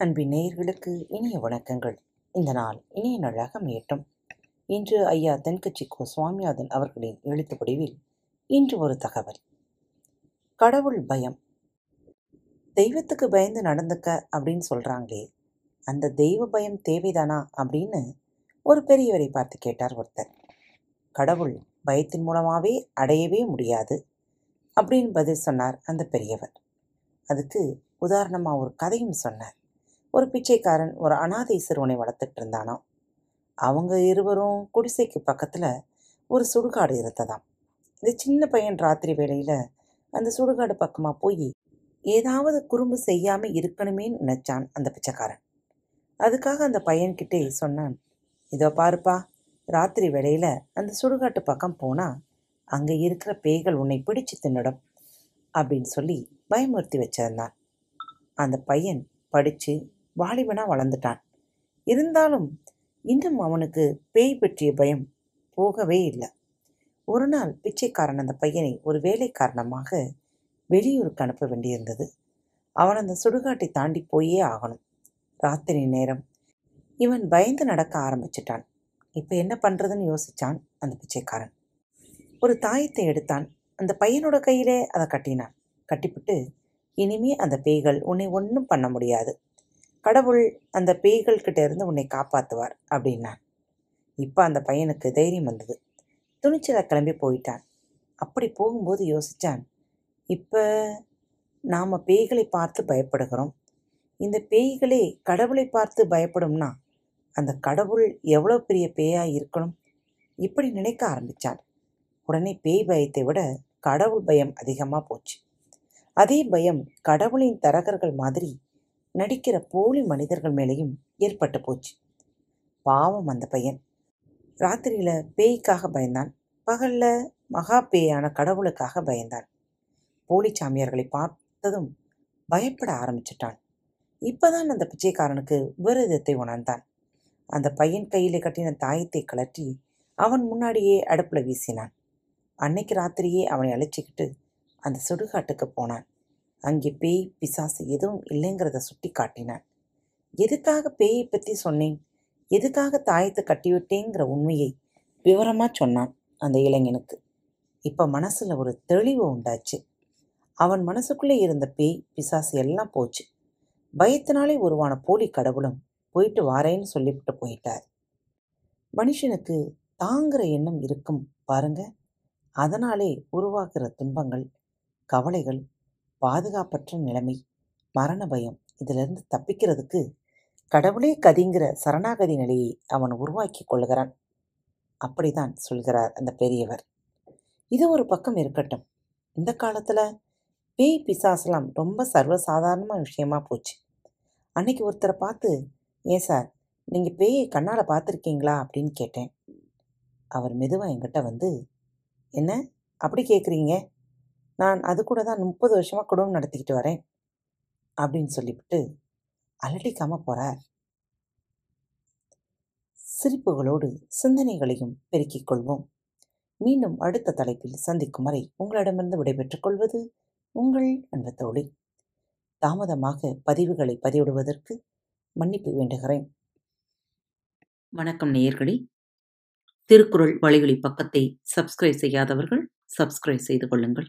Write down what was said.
அன்பின் நேயர்களுக்கு இனிய வணக்கங்கள். இந்த நாள் இனிய நாளாக மேட்டும் இன்று ஐயா தென்கட்சி கோ சுவாமிநாதன் அவர்களின் எழுத்து வடிவில் இன்று ஒரு தகவல். கடவுள் பயம். தெய்வத்துக்கு பயந்து நடந்துக்க அப்படின்னு சொல்கிறாங்களே அந்த தெய்வ பயம் தேவைதானா அப்படின்னு ஒரு பெரியவரை பார்த்து கேட்டார் ஒருத்தர். கடவுள் பயத்தின் மூலமாகவே அடையவே முடியாது அப்படின்னு பதில் சொன்னார் அந்த பெரியவர். அதுக்கு உதாரணமாக ஒரு கதையும் சொன்னார். ஒரு பிச்சைக்காரன் ஒரு அனாதை சிறுவனை வளர்த்துட்டு இருந்தானாம் அவங்க இருவரும் குடிசைக்கு பக்கத்தில் ஒரு சுடுகாடு இருந்ததாம். இந்த சின்ன பையன் ராத்திரி வேளையில் அந்த சுடுகாடு பக்கமாக போய் ஏதாவது குறும்பு செய்யாமல் இருக்கணுமேன்னு நினச்சான் அந்த பிச்சைக்காரன். அதுக்காக அந்த பையன்கிட்டே சொன்னான் இதோ பாருப்பா ராத்திரி வேளையில் அந்த சுடுகாட்டு பக்கம் போனால் அங்கே இருக்கிற பேய்கள் உன்னை பிடிச்சு தின்னுடும் அப்படின்னு சொல்லி பயமுறுத்தி வச்சிருந்தான். அந்த பையன் படித்து வாலிபனாக வளர்ந்துட்டான். இருந்தாலும் இன்னும் அவனுக்கு பேய் பற்றிய பயம் போகவே இல்லை. ஒரு நாள் பிச்சைக்காரன் அந்த பையனை ஒரு வேலை காரணமாக வெளியூருக்கு அனுப்ப வேண்டியிருந்தது. அவன் அந்த சுடுகாட்டை தாண்டி போயே ஆகணும். ராத்திரி நேரம். இவன் பயந்து நடக்க ஆரம்பிச்சிட்டான். இப்போ என்ன பண்ணுறதுன்னு யோசித்தான் அந்த பிச்சைக்காரன். ஒரு தாயத்தை எடுத்தான். அந்த பையனோட கையிலே அதை கட்டினான். கட்டிவிட்டு இனிமே அந்த பேய்கள் உன்னை ஒன்றும் பண்ண முடியாது. கடவுள் அந்த பேய்கள்கிட்ட இருந்து உன்னை காப்பாற்றுவார் அப்படின்னான். இப்போ அந்த பையனுக்கு தைரியம் வந்தது. துணிச்சலை கிளம்பி போயிட்டான். அப்படி போகும்போது யோசித்தான் இப்போ நாம் பேய்களை பார்த்து பயப்படுகிறோம். இந்த பேய்களே கடவுளை பார்த்து பயப்படும்னா அந்த கடவுள் எவ்வளோ பெரிய பேயாக இருக்கணும்? இப்படி நினைக்க ஆரம்பித்தான் உடனே பேய் பயத்தை விட கடவுள் பயம் அதிகமாக போச்சு. அதே பயம் கடவுளின் தரகர்கள் மாதிரி நடிக்கிற போலி மனிதர்கள் மேலேயும் ஏற்பட்டு போச்சு. பாவம் அந்த பையன். ராத்திரியில் பேய்க்காக பயந்தான். பகலில் மகா பேயான கடவுளுக்காக பயந்தான் போலி சாமியார்களை பார்த்ததும் பயப்பட ஆரம்பிச்சிட்டான் இப்போதான் அந்த பிச்சைக்காரனுக்கு விரதத்தை உணர்ந்தான். அந்த பையன் கையில் கட்டின தாயத்தை கலற்றி அவன் முன்னாடியே அடுப்பில் வீசினான். அன்னைக்கு ராத்திரியே அவனை அழைச்சிக்கிட்டு அந்த சுடுகாட்டுக்கு போனான். அங்கே பேய் பிசாசு எதுவும் இல்லைங்கிறத சுட்டி காட்டினான் எதுக்காக பேயை பற்றி சொன்னேன்? எதுக்காக தாயத்தை கட்டிவிட்டேங்கிற உண்மையை? விவரமாக சொன்னான் அந்த இளைஞனுக்கு. இப்போ மனசில் ஒரு தெளிவு உண்டாச்சு. அவன் மனசுக்குள்ளே இருந்த பேய் பிசாசு எல்லாம் போச்சு. பயத்தினாலே உருவான போலி கடவுளும் போயிட்டு வாரேன்னு சொல்லிவிட்டு போயிட்டார். மனுஷனுக்கு தாங்கிற எண்ணம் இருக்கும் பாருங்க. அதனாலே உருவாகிற துன்பங்கள் கவலைகள் பாதுகாப்பற்ற நிலைமை மரண பயம் இதிலிருந்து தப்பிக்கிறதுக்கு கடவுளே கதிங்கிற சரணாகதி நிலையை அவன் உருவாக்கி கொள்கிறான். அப்படிதான் சொல்கிறார் அந்த பெரியவர். இது ஒரு பக்கம் இருக்கட்டும். இந்த காலத்தில் பேய் பிசாசலாம் ரொம்ப சர்வசாதாரணமான விஷயமா போச்சு. அன்னைக்கு ஒருத்தரை பார்த்து ஏன் சார் நீங்கள் பேயை கண்ணால் பார்த்துருக்கீங்களா? அப்படின்னு கேட்டேன். அவர் மெதுவாக என்கிட்ட வந்து என்ன? அப்படி கேட்குறீங்க நான் அது கூட தான் முப்பது வருஷமாக குடும்பம் நடத்திக்கிட்டு வரேன். அப்படின்னு சொல்லிவிட்டு அலட்டிக்காமல் போகிறார் சிரிப்புகளோடு சிந்தனைகளையும் பெருக்கிக் கொள்வோம். மீண்டும் அடுத்த தலைப்பில் சந்திக்கும் வரை உங்களிடமிருந்து விடைபெற்றுக் கொள்வது உங்கள் அன்பு தோழி. தாமதமாக பதிவுகளை பதிவிடுவதற்கு மன்னிப்பு வேண்டுகிறேன். வணக்கம் நேயர்களே. திருக்குறள் வழிகளி பக்கத்தை சப்ஸ்கிரைப் செய்யாதவர்கள் சப்ஸ்கிரைப் செய்து கொள்ளுங்கள்.